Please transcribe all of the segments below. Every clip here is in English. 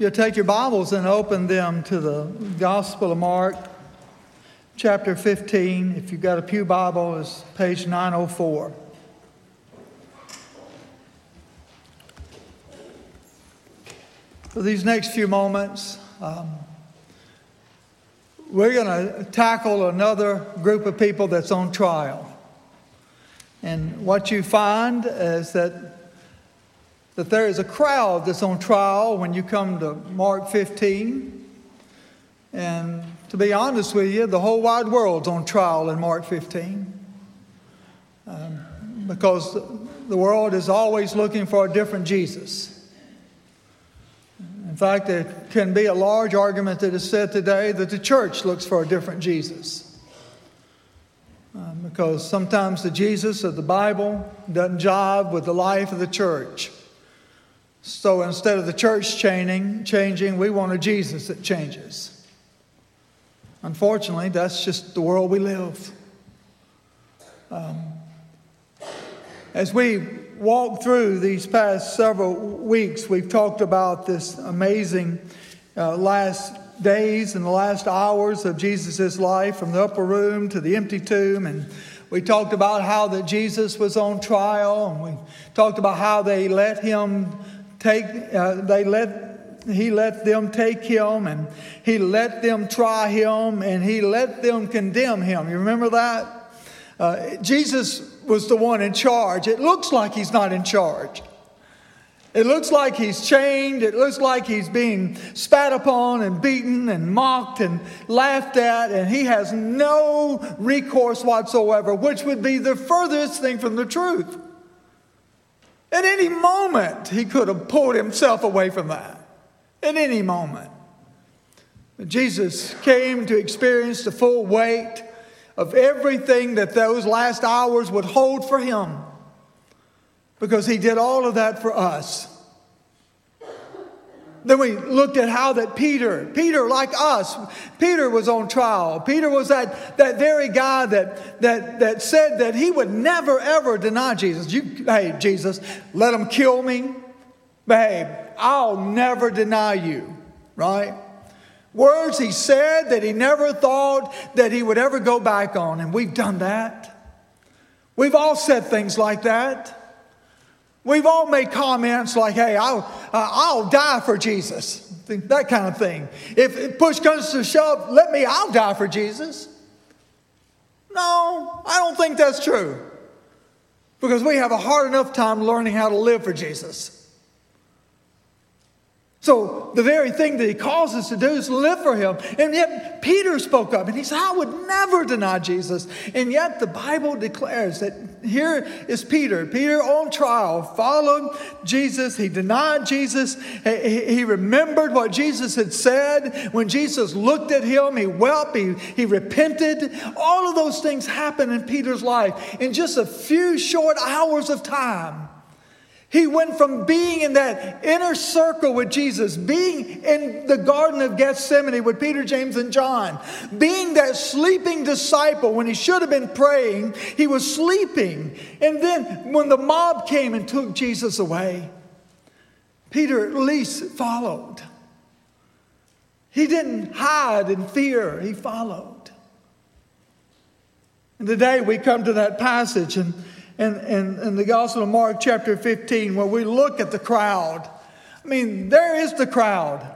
You'll take your Bibles and open them to the Gospel of Mark, chapter 15. If you've got a Pew Bible, it's page 904. For these next few moments, um, we're going to tackle another group of people that's on trial. And what you find is that that there is a crowd that's on trial when you come to Mark 15. And to be honest with you, the whole wide world's on trial in Mark 15. Um, because the world is always looking for a different Jesus. In fact, there can be a large argument that is said today that the church looks for a different Jesus. Um, because sometimes the Jesus of the Bible doesn't jive with the life of the church. So instead of the church changing, changing, we want a Jesus that changes. Unfortunately, that's just the world we live. Um, as we walk through these past several weeks, we've talked about this amazing uh, last days and the last hours of Jesus' life from the upper room to the empty tomb. And we talked about how that Jesus was on trial, and we talked about how they let him take, uh, they let, he let them take him and he let them try him and he let them condemn him. You remember that? Uh, Jesus was the one in charge. It looks like he's not in charge. It looks like he's chained. It looks like he's being spat upon and beaten and mocked and laughed at, and he has no recourse whatsoever, which would be the furthest thing from the truth. At any moment, he could have pulled himself away from that. At any moment. But Jesus came to experience the full weight of everything that those last hours would hold for him because he did all of that for us. Then we looked at how that Peter, Peter like us, Peter was on trial. Peter was that, that very guy that, that, that said that he would never ever deny Jesus. You, hey, Jesus, let them kill me. Babe, I'll never deny you, right? Words he said that he never thought that he would ever go back on. And we've done that. We've all said things like that. We've all made comments like, hey, I'll, uh, I'll die for Jesus, that kind of thing. If push comes to shove, let me, I'll die for Jesus. No, I don't think that's true. Because we have a hard enough time learning how to live for Jesus. So, the very thing that he calls us to do is live for him. And yet, Peter spoke up and he said, I would never deny Jesus. And yet, the Bible declares that here is Peter. Peter on trial followed Jesus. He denied Jesus. He, remembered what Jesus had said. When Jesus looked at him, he wept, he, he repented. All of those things happened in Peter's life in just a few short hours of time. He went from being in that inner circle with Jesus, being in the Garden of Gethsemane with Peter, James, and John, being that sleeping disciple when he should have been praying, he was sleeping. And then when the mob came and took Jesus away, Peter at least followed. He didn't hide in fear, he followed. And today we come to that passage and in, in, in the Gospel of Mark, chapter 15, where we look at the crowd. I mean, there is the crowd.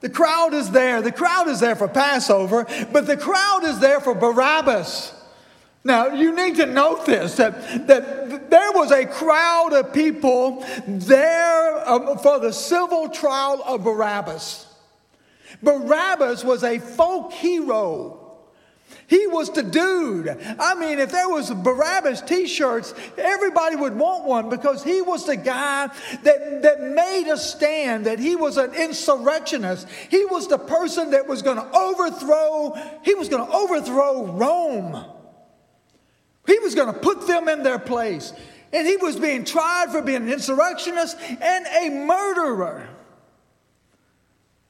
The crowd is there. The crowd is there for Passover, but the crowd is there for Barabbas. Now, you need to note this that, that there was a crowd of people there um, for the civil trial of Barabbas. Barabbas was a folk hero. He was the dude. I mean, if there was Barabbas t-shirts, everybody would want one because he was the guy that, that made a stand, that he was an insurrectionist. He was the person that was going to overthrow, he was going to overthrow Rome. He was going to put them in their place. And he was being tried for being an insurrectionist and a murderer.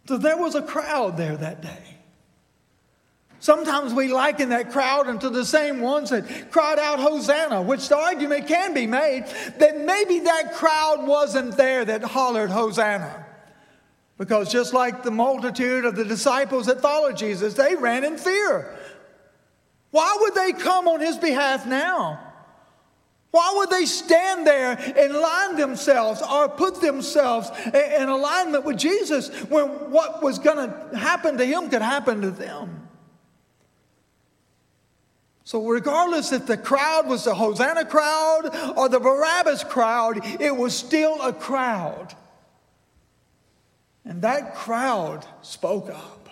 So there was a crowd there that day. Sometimes we liken that crowd unto the same ones that cried out Hosanna, which the argument can be made that maybe that crowd wasn't there that hollered Hosanna. Because just like the multitude of the disciples that followed Jesus, they ran in fear. Why would they come on his behalf now? Why would they stand there and line themselves or put themselves in alignment with Jesus when what was going to happen to him could happen to them? So, regardless if the crowd was the Hosanna crowd or the Barabbas crowd, it was still a crowd. And that crowd spoke up.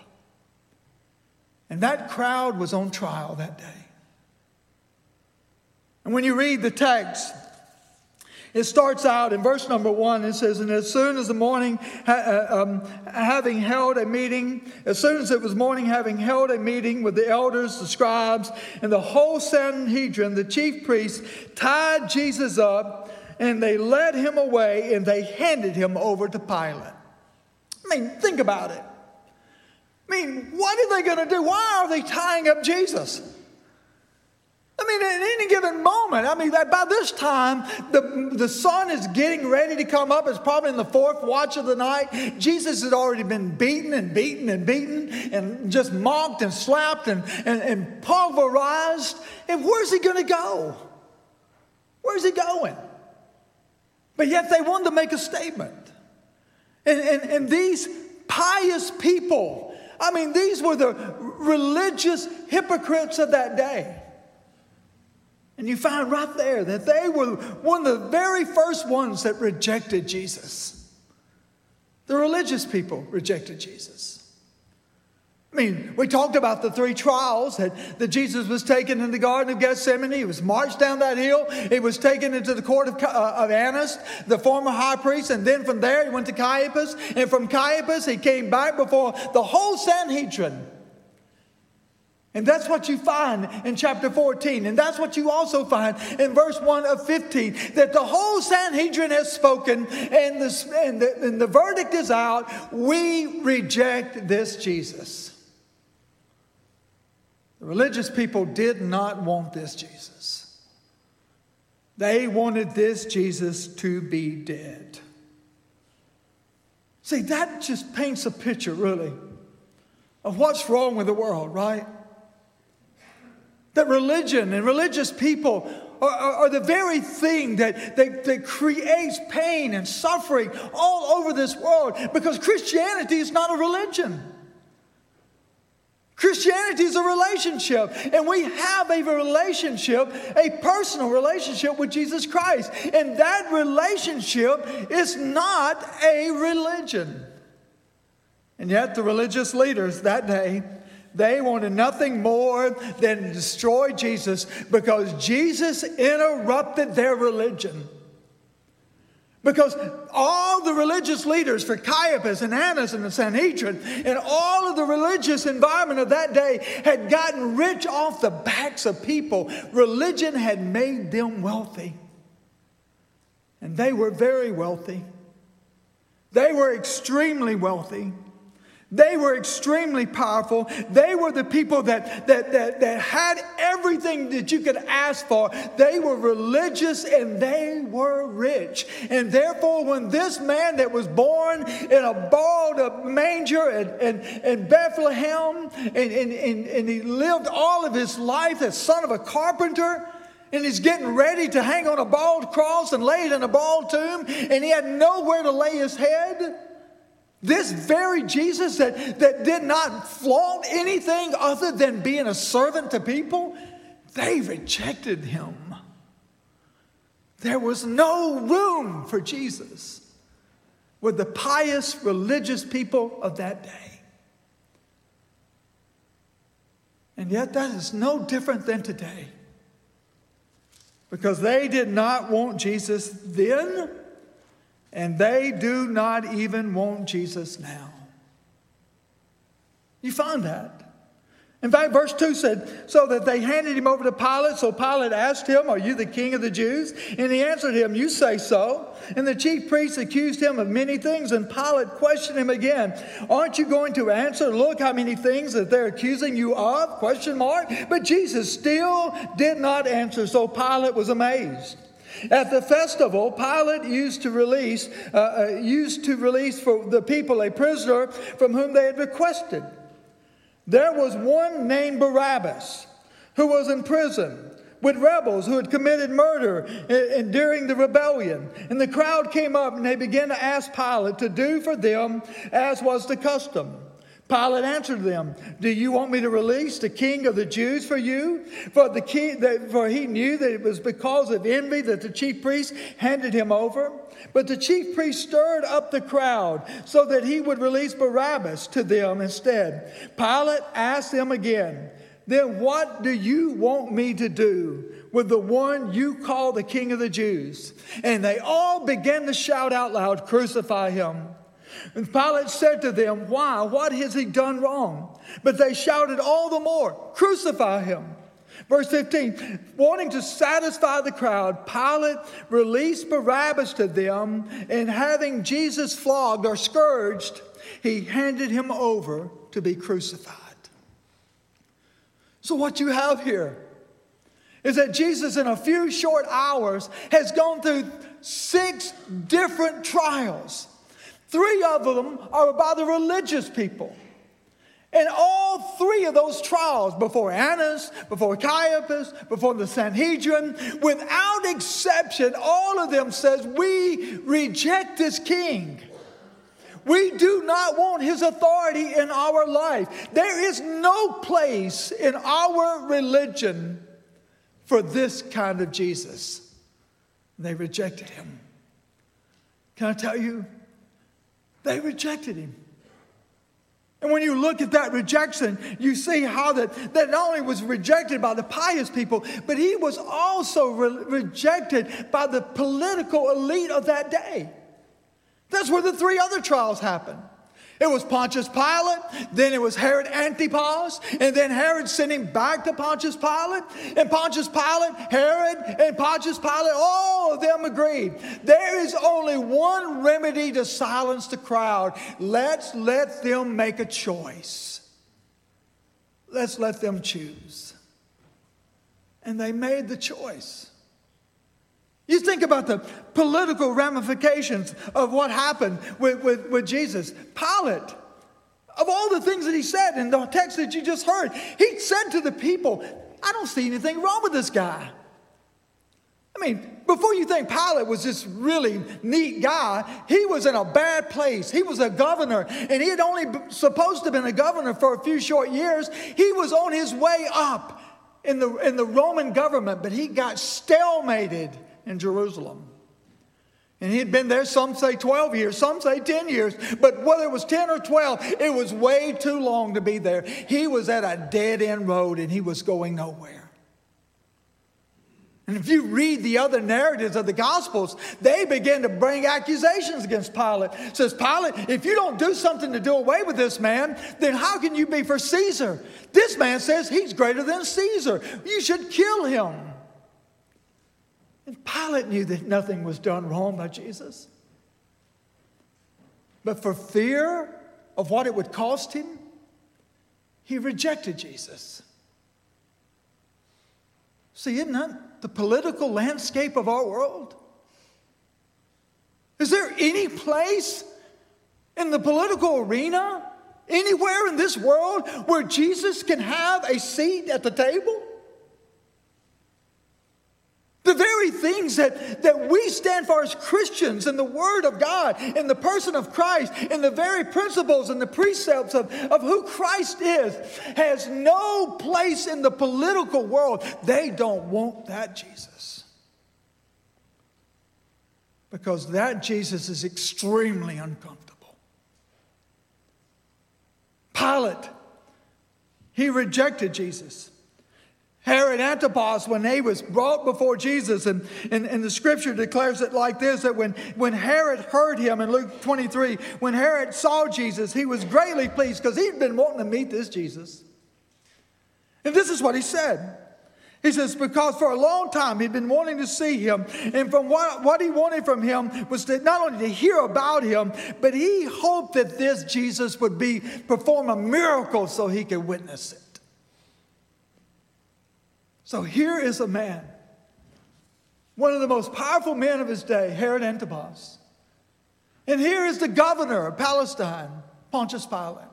And that crowd was on trial that day. And when you read the text, it starts out in verse number one. It says, And as soon as the morning, uh, um, having held a meeting, as soon as it was morning, having held a meeting with the elders, the scribes, and the whole Sanhedrin, the chief priests tied Jesus up, and they led him away, and they handed him over to Pilate. I mean, think about it. I mean, what are they going to do? Why are they tying up Jesus? I mean, at any given moment, I mean, by this time, the, the sun is getting ready to come up. It's probably in the fourth watch of the night. Jesus had already been beaten and beaten and beaten and just mocked and slapped and, and, and pulverized. And where's he going to go? Where's he going? But yet they wanted to make a statement. And, and, and these pious people, I mean, these were the religious hypocrites of that day. And you find right there that they were one of the very first ones that rejected Jesus. The religious people rejected Jesus. I mean, we talked about the three trials that, that Jesus was taken in the Garden of Gethsemane. He was marched down that hill. He was taken into the court of, uh, of Annas, the former high priest. And then from there, he went to Caiaphas. And from Caiaphas, he came back before the whole Sanhedrin. And that's what you find in chapter 14. And that's what you also find in verse 1 of 15 that the whole Sanhedrin has spoken, and the, and the, and the verdict is out. We reject this Jesus. The religious people did not want this Jesus, they wanted this Jesus to be dead. See, that just paints a picture, really, of what's wrong with the world, right? That religion and religious people are, are, are the very thing that, that, that creates pain and suffering all over this world because Christianity is not a religion. Christianity is a relationship, and we have a relationship, a personal relationship with Jesus Christ. And that relationship is not a religion. And yet, the religious leaders that day they wanted nothing more than to destroy Jesus because Jesus interrupted their religion. Because all the religious leaders for Caiaphas and Annas and the Sanhedrin and all of the religious environment of that day had gotten rich off the backs of people. Religion had made them wealthy. And they were very wealthy. They were extremely wealthy. They were extremely powerful. They were the people that, that, that, that had everything that you could ask for. They were religious and they were rich. And therefore, when this man that was born in a bald manger in, in, in Bethlehem, and, and, and, and he lived all of his life as son of a carpenter, and he's getting ready to hang on a bald cross and lay it in a bald tomb, and he had nowhere to lay his head. This very Jesus that, that did not flaunt anything other than being a servant to people, they rejected him. There was no room for Jesus with the pious religious people of that day. And yet, that is no different than today. Because they did not want Jesus then, and they do not even want Jesus now. You find that. In fact, verse 2 said, So that they handed him over to Pilate. So Pilate asked him, Are you the king of the Jews? And he answered him, You say so. And the chief priests accused him of many things. And Pilate questioned him again, Aren't you going to answer? Look how many things that they're accusing you of? Question mark. But Jesus still did not answer. So Pilate was amazed. At the festival, Pilate used to release, uh, uh, used to release for the people a prisoner from whom they had requested. There was one named Barabbas who was in prison with rebels who had committed murder in, in, during the rebellion. And the crowd came up and they began to ask Pilate to do for them as was the custom. Pilate answered them, Do you want me to release the king of the Jews for you? For, the king, for he knew that it was because of envy that the chief priests handed him over. But the chief priest stirred up the crowd so that he would release Barabbas to them instead. Pilate asked them again, Then what do you want me to do? with the one you call the King of the Jews. And they all began to shout out loud, Crucify him. And Pilate said to them, Why? What has he done wrong? But they shouted all the more, Crucify him. Verse 15, wanting to satisfy the crowd, Pilate released Barabbas to them, and having Jesus flogged or scourged, he handed him over to be crucified. So, what you have here is that Jesus, in a few short hours, has gone through six different trials Three of them are by the religious people. And all three of those trials, before Annas, before Caiaphas, before the Sanhedrin, without exception, all of them says, we reject this king. We do not want his authority in our life. There is no place in our religion for this kind of Jesus. They rejected him. Can I tell you? They rejected him. And when you look at that rejection, you see how that, that not only was rejected by the pious people, but he was also re- rejected by the political elite of that day. That's where the three other trials happened. It was Pontius Pilate, then it was Herod Antipas, and then Herod sent him back to Pontius Pilate. And Pontius Pilate, Herod, and Pontius Pilate, all of them agreed. There is only one remedy to silence the crowd. Let's let them make a choice. Let's let them choose. And they made the choice. You think about the political ramifications of what happened with, with, with Jesus. Pilate, of all the things that he said in the text that you just heard, he said to the people, I don't see anything wrong with this guy. I mean, before you think Pilate was this really neat guy, he was in a bad place. He was a governor, and he had only supposed to have been a governor for a few short years. He was on his way up in the, in the Roman government, but he got stalemated in Jerusalem. And he had been there, some say 12 years, some say 10 years, but whether it was 10 or 12, it was way too long to be there. He was at a dead end road and he was going nowhere. And if you read the other narratives of the Gospels, they begin to bring accusations against Pilate. Says, Pilate, if you don't do something to do away with this man, then how can you be for Caesar? This man says he's greater than Caesar. You should kill him. And Pilate knew that nothing was done wrong by Jesus. But for fear of what it would cost him, he rejected Jesus. See, isn't that the political landscape of our world? Is there any place in the political arena, anywhere in this world, where Jesus can have a seat at the table? The very things that, that we stand for as Christians in the Word of God, in the person of Christ, in the very principles and the precepts of, of who Christ is, has no place in the political world. They don't want that Jesus. Because that Jesus is extremely uncomfortable. Pilate, he rejected Jesus. Herod Antipas, when he was brought before Jesus, and, and, and the scripture declares it like this that when, when Herod heard him in Luke 23, when Herod saw Jesus, he was greatly pleased because he'd been wanting to meet this Jesus. And this is what he said. He says, because for a long time he'd been wanting to see him, and from what, what he wanted from him was to not only to hear about him, but he hoped that this Jesus would be perform a miracle so he could witness it. So here is a man one of the most powerful men of his day, Herod Antipas. And here is the governor of Palestine, Pontius Pilate.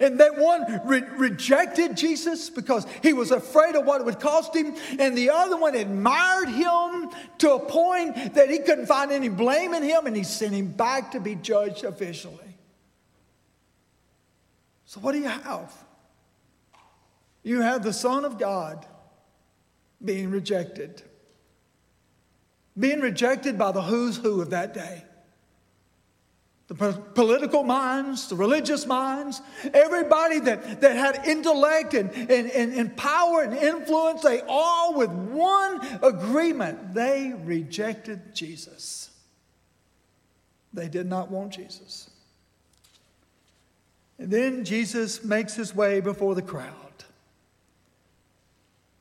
And that one re- rejected Jesus because he was afraid of what it would cost him. And the other one admired him to a point that he couldn't find any blame in him and he sent him back to be judged officially. So, what do you have? You have the Son of God being rejected, being rejected by the who's who of that day the political minds, the religious minds, everybody that, that had intellect and, and, and, and power and influence, they all with one agreement, they rejected Jesus. They did not want Jesus. And then Jesus makes his way before the crowd.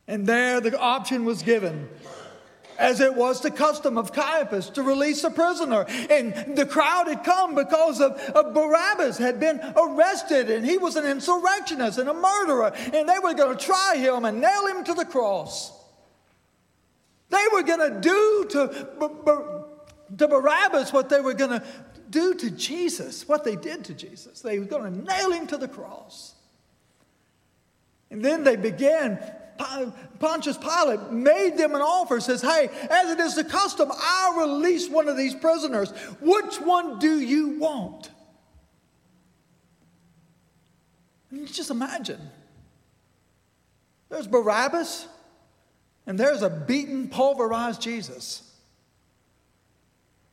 And there the option was given as it was the custom of Caiaphas to release a prisoner. And the crowd had come because of, of Barabbas had been arrested and he was an insurrectionist and a murderer. And they were going to try him and nail him to the cross. They were going to do to, to Barabbas what they were going to do to Jesus, what they did to Jesus. They were going to nail him to the cross. And then they began Pontius Pilate made them an offer, says, Hey, as it is the custom, I'll release one of these prisoners. Which one do you want? I mean, just imagine. There's Barabbas, and there's a beaten, pulverized Jesus.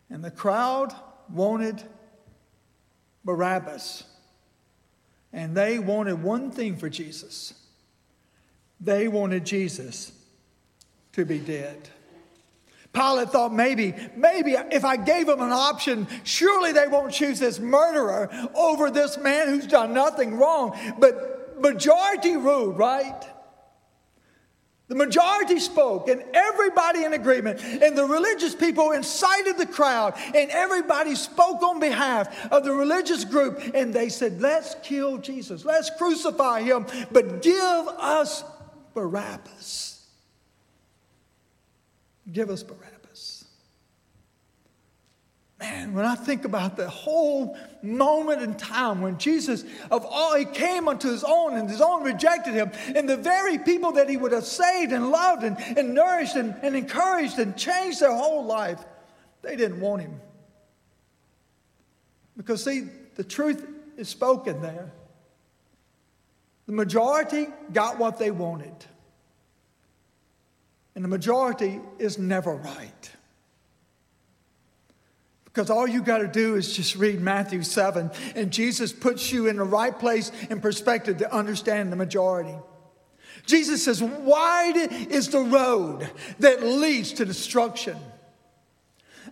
And the crowd wanted Barabbas. And they wanted one thing for Jesus they wanted Jesus to be dead. Pilate thought maybe, maybe if I gave them an option, surely they won't choose this murderer over this man who's done nothing wrong. But majority ruled, right? The majority spoke, and everybody in agreement. And the religious people incited the crowd, and everybody spoke on behalf of the religious group. And they said, Let's kill Jesus, let's crucify him, but give us Barabbas. Give us Barabbas. Man, when I think about the whole moment in time when Jesus, of all, he came unto his own and his own rejected him, and the very people that he would have saved and loved and, and nourished and, and encouraged and changed their whole life, they didn't want him. Because, see, the truth is spoken there. The majority got what they wanted. And the majority is never right. Because all you got to do is just read Matthew 7, and Jesus puts you in the right place and perspective to understand the majority. Jesus says, Wide is the road that leads to destruction.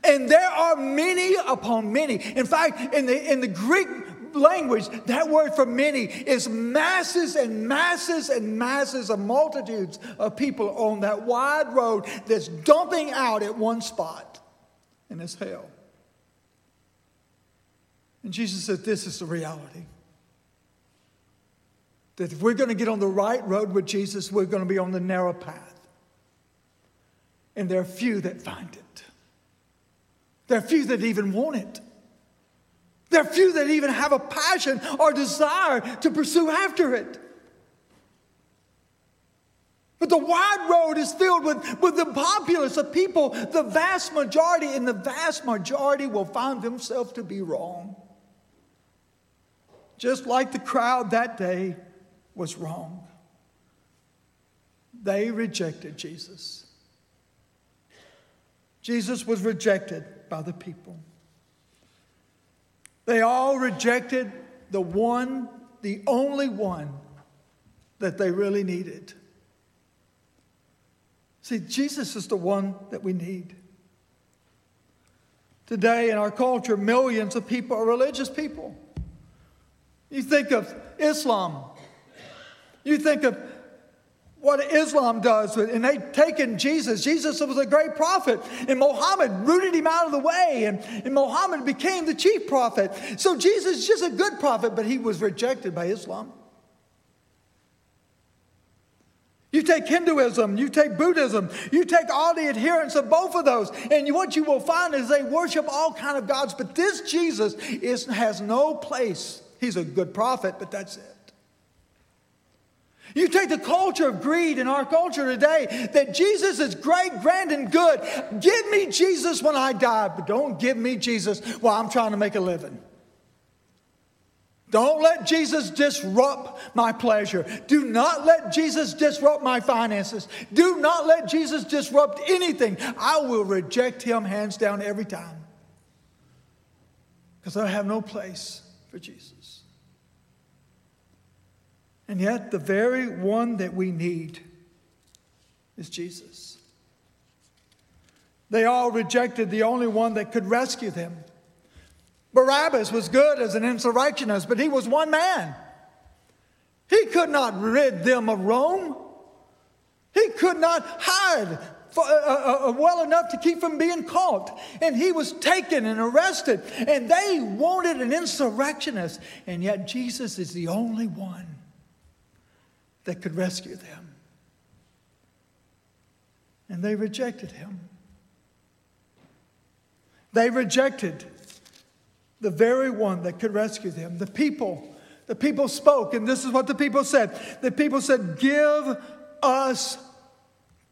And there are many upon many. In fact, in the, in the Greek language, that word for many is masses and masses and masses of multitudes of people on that wide road that's dumping out at one spot, and it's hell. And Jesus said, This is the reality. That if we're going to get on the right road with Jesus, we're going to be on the narrow path. And there are few that find it. There are few that even want it. There are few that even have a passion or desire to pursue after it. But the wide road is filled with, with the populace of people, the vast majority, and the vast majority will find themselves to be wrong. Just like the crowd that day was wrong. They rejected Jesus. Jesus was rejected by the people. They all rejected the one, the only one that they really needed. See, Jesus is the one that we need. Today in our culture, millions of people are religious people. You think of Islam, you think of what Islam does, and they've taken Jesus. Jesus was a great prophet, and Muhammad rooted him out of the way, and, and Muhammad became the chief prophet. So Jesus is just a good prophet, but he was rejected by Islam. You take Hinduism, you take Buddhism, you take all the adherents of both of those, and what you will find is they worship all kind of gods. But this Jesus is, has no place. He's a good prophet, but that's it. You take the culture of greed in our culture today that Jesus is great, grand, and good. Give me Jesus when I die, but don't give me Jesus while I'm trying to make a living. Don't let Jesus disrupt my pleasure. Do not let Jesus disrupt my finances. Do not let Jesus disrupt anything. I will reject him hands down every time because I have no place for Jesus. And yet, the very one that we need is Jesus. They all rejected the only one that could rescue them. Barabbas was good as an insurrectionist, but he was one man. He could not rid them of Rome. He could not hide for, uh, uh, uh, well enough to keep from being caught. And he was taken and arrested. And they wanted an insurrectionist. And yet Jesus is the only one that could rescue them. And they rejected him. They rejected the very one that could rescue them. The people, the people spoke, and this is what the people said. The people said, Give us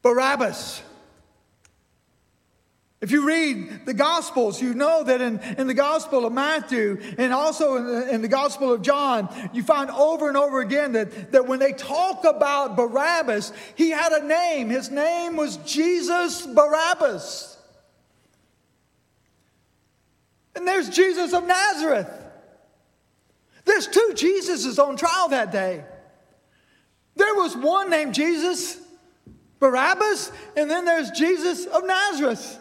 Barabbas. If you read the Gospels, you know that in, in the Gospel of Matthew and also in the, in the Gospel of John, you find over and over again that, that when they talk about Barabbas, he had a name. His name was Jesus Barabbas. And there's Jesus of Nazareth. There's two Jesuses on trial that day. There was one named Jesus Barabbas, and then there's Jesus of Nazareth.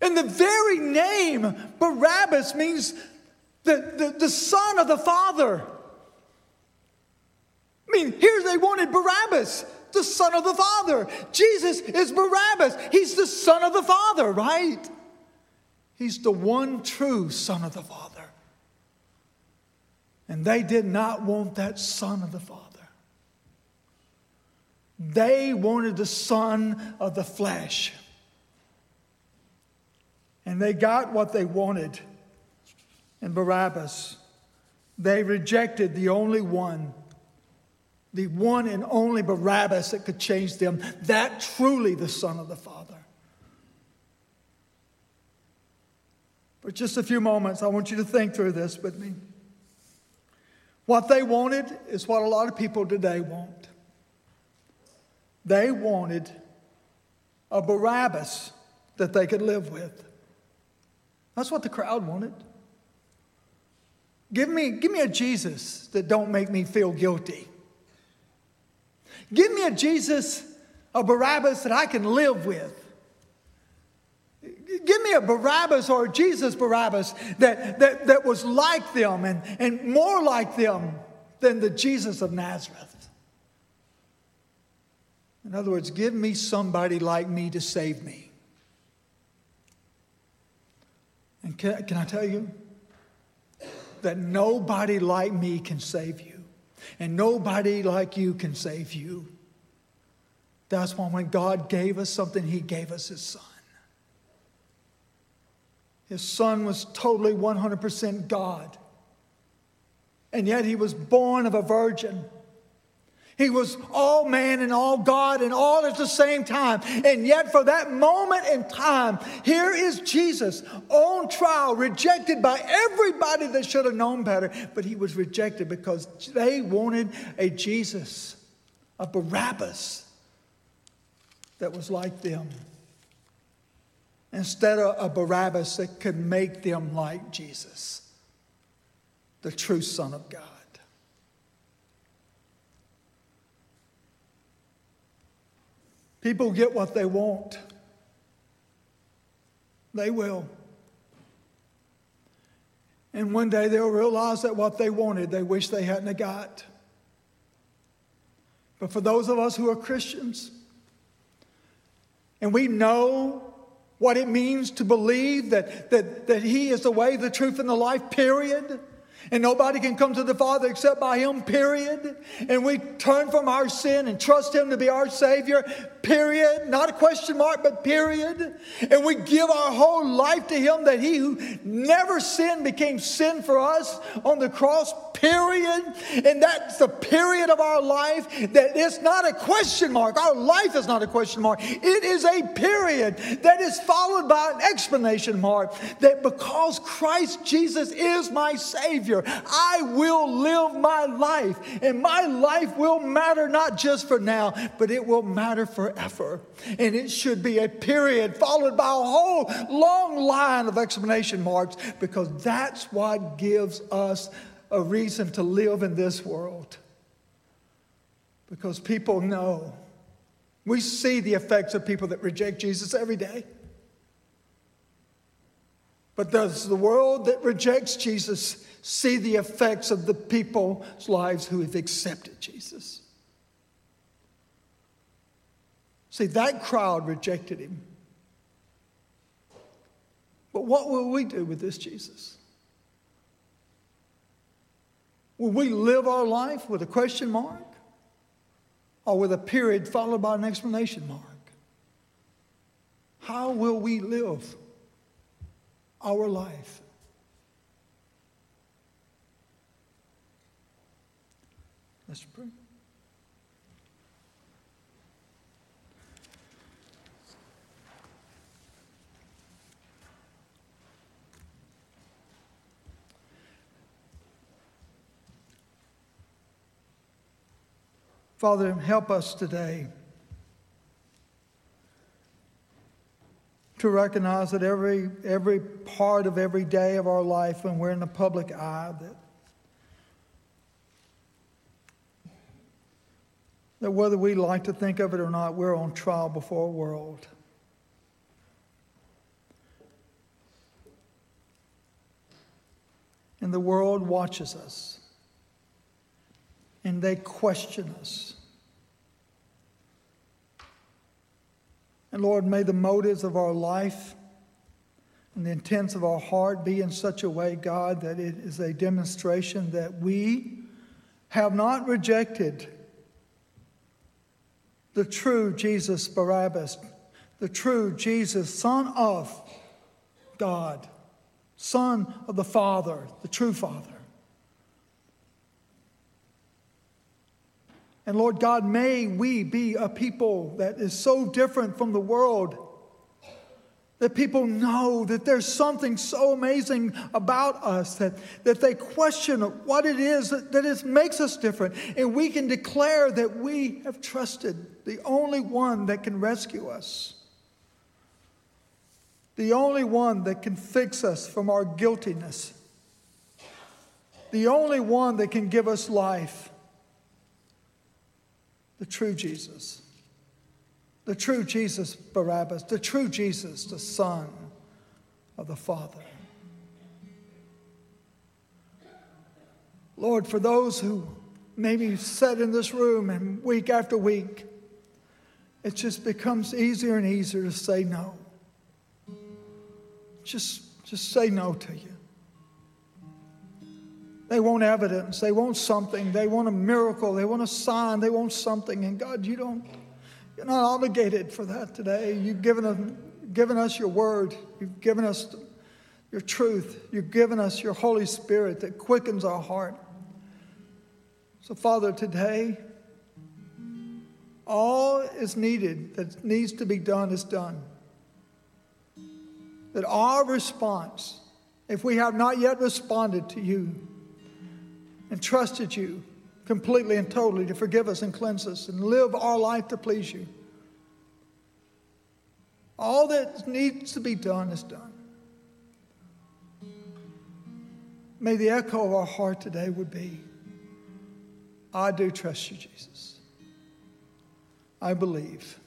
And the very name Barabbas means the, the, the son of the Father. I mean, here they wanted Barabbas, the son of the Father. Jesus is Barabbas. He's the son of the Father, right? He's the one true son of the Father. And they did not want that son of the Father. They wanted the son of the flesh. And they got what they wanted in Barabbas. They rejected the only one, the one and only Barabbas that could change them, that truly the Son of the Father. For just a few moments, I want you to think through this with me. What they wanted is what a lot of people today want. They wanted a Barabbas that they could live with. That's what the crowd wanted. Give me, give me a Jesus that don't make me feel guilty. Give me a Jesus, a Barabbas that I can live with. Give me a Barabbas or a Jesus Barabbas that, that, that was like them and, and more like them than the Jesus of Nazareth. In other words, give me somebody like me to save me. And can, can I tell you that nobody like me can save you, and nobody like you can save you. That's why when God gave us something, He gave us His Son. His Son was totally 100% God, and yet He was born of a virgin. He was all man and all God and all at the same time. And yet, for that moment in time, here is Jesus on trial, rejected by everybody that should have known better. But he was rejected because they wanted a Jesus, a Barabbas that was like them. Instead of a Barabbas that could make them like Jesus, the true Son of God. People get what they want. They will. And one day they'll realize that what they wanted, they wish they hadn't got. But for those of us who are Christians, and we know what it means to believe that, that, that He is the way, the truth, and the life, period, And nobody can come to the Father except by Him, period. And we turn from our sin and trust Him to be our Savior, period. Not a question mark, but period. And we give our whole life to Him that He who never sinned became sin for us on the cross, period. And that's the period of our life that it's not a question mark. Our life is not a question mark. It is a period that is followed by an explanation mark that because Christ Jesus is my Savior, I will live my life, and my life will matter not just for now, but it will matter forever. And it should be a period followed by a whole long line of explanation marks because that's what gives us a reason to live in this world. Because people know. We see the effects of people that reject Jesus every day. But does the world that rejects Jesus see the effects of the people's lives who have accepted Jesus? See, that crowd rejected him. But what will we do with this Jesus? Will we live our life with a question mark or with a period followed by an explanation mark? How will we live? our life. Let's pray. Father, help us today to recognize that every, every part of every day of our life when we're in the public eye, that, that whether we like to think of it or not, we're on trial before a world. And the world watches us, and they question us. And Lord, may the motives of our life and the intents of our heart be in such a way, God, that it is a demonstration that we have not rejected the true Jesus Barabbas, the true Jesus, Son of God, Son of the Father, the true Father. And Lord God, may we be a people that is so different from the world. That people know that there's something so amazing about us that, that they question what it is that, that it makes us different. And we can declare that we have trusted the only one that can rescue us, the only one that can fix us from our guiltiness, the only one that can give us life the true Jesus, the true Jesus Barabbas, the true Jesus, the Son of the Father. Lord, for those who maybe sit in this room and week after week, it just becomes easier and easier to say no. Just, just say no to you. They want evidence. They want something. They want a miracle. They want a sign. They want something. And God, you don't, you're not obligated for that today. You've given given us your word. You've given us your truth. You've given us your Holy Spirit that quickens our heart. So, Father, today, all is needed that needs to be done is done. That our response, if we have not yet responded to you, and trusted you completely and totally to forgive us and cleanse us and live our life to please you. All that needs to be done is done. May the echo of our heart today would be I do trust you, Jesus. I believe.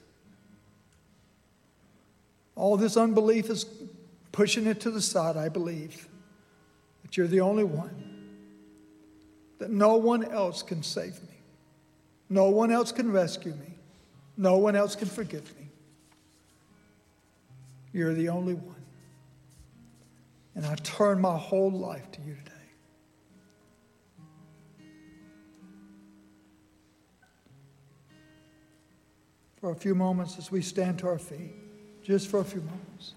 All this unbelief is pushing it to the side. I believe that you're the only one that no one else can save me. No one else can rescue me. No one else can forgive me. You're the only one. And I turn my whole life to you today. for a few moments as we stand to our feet, just for a few moments.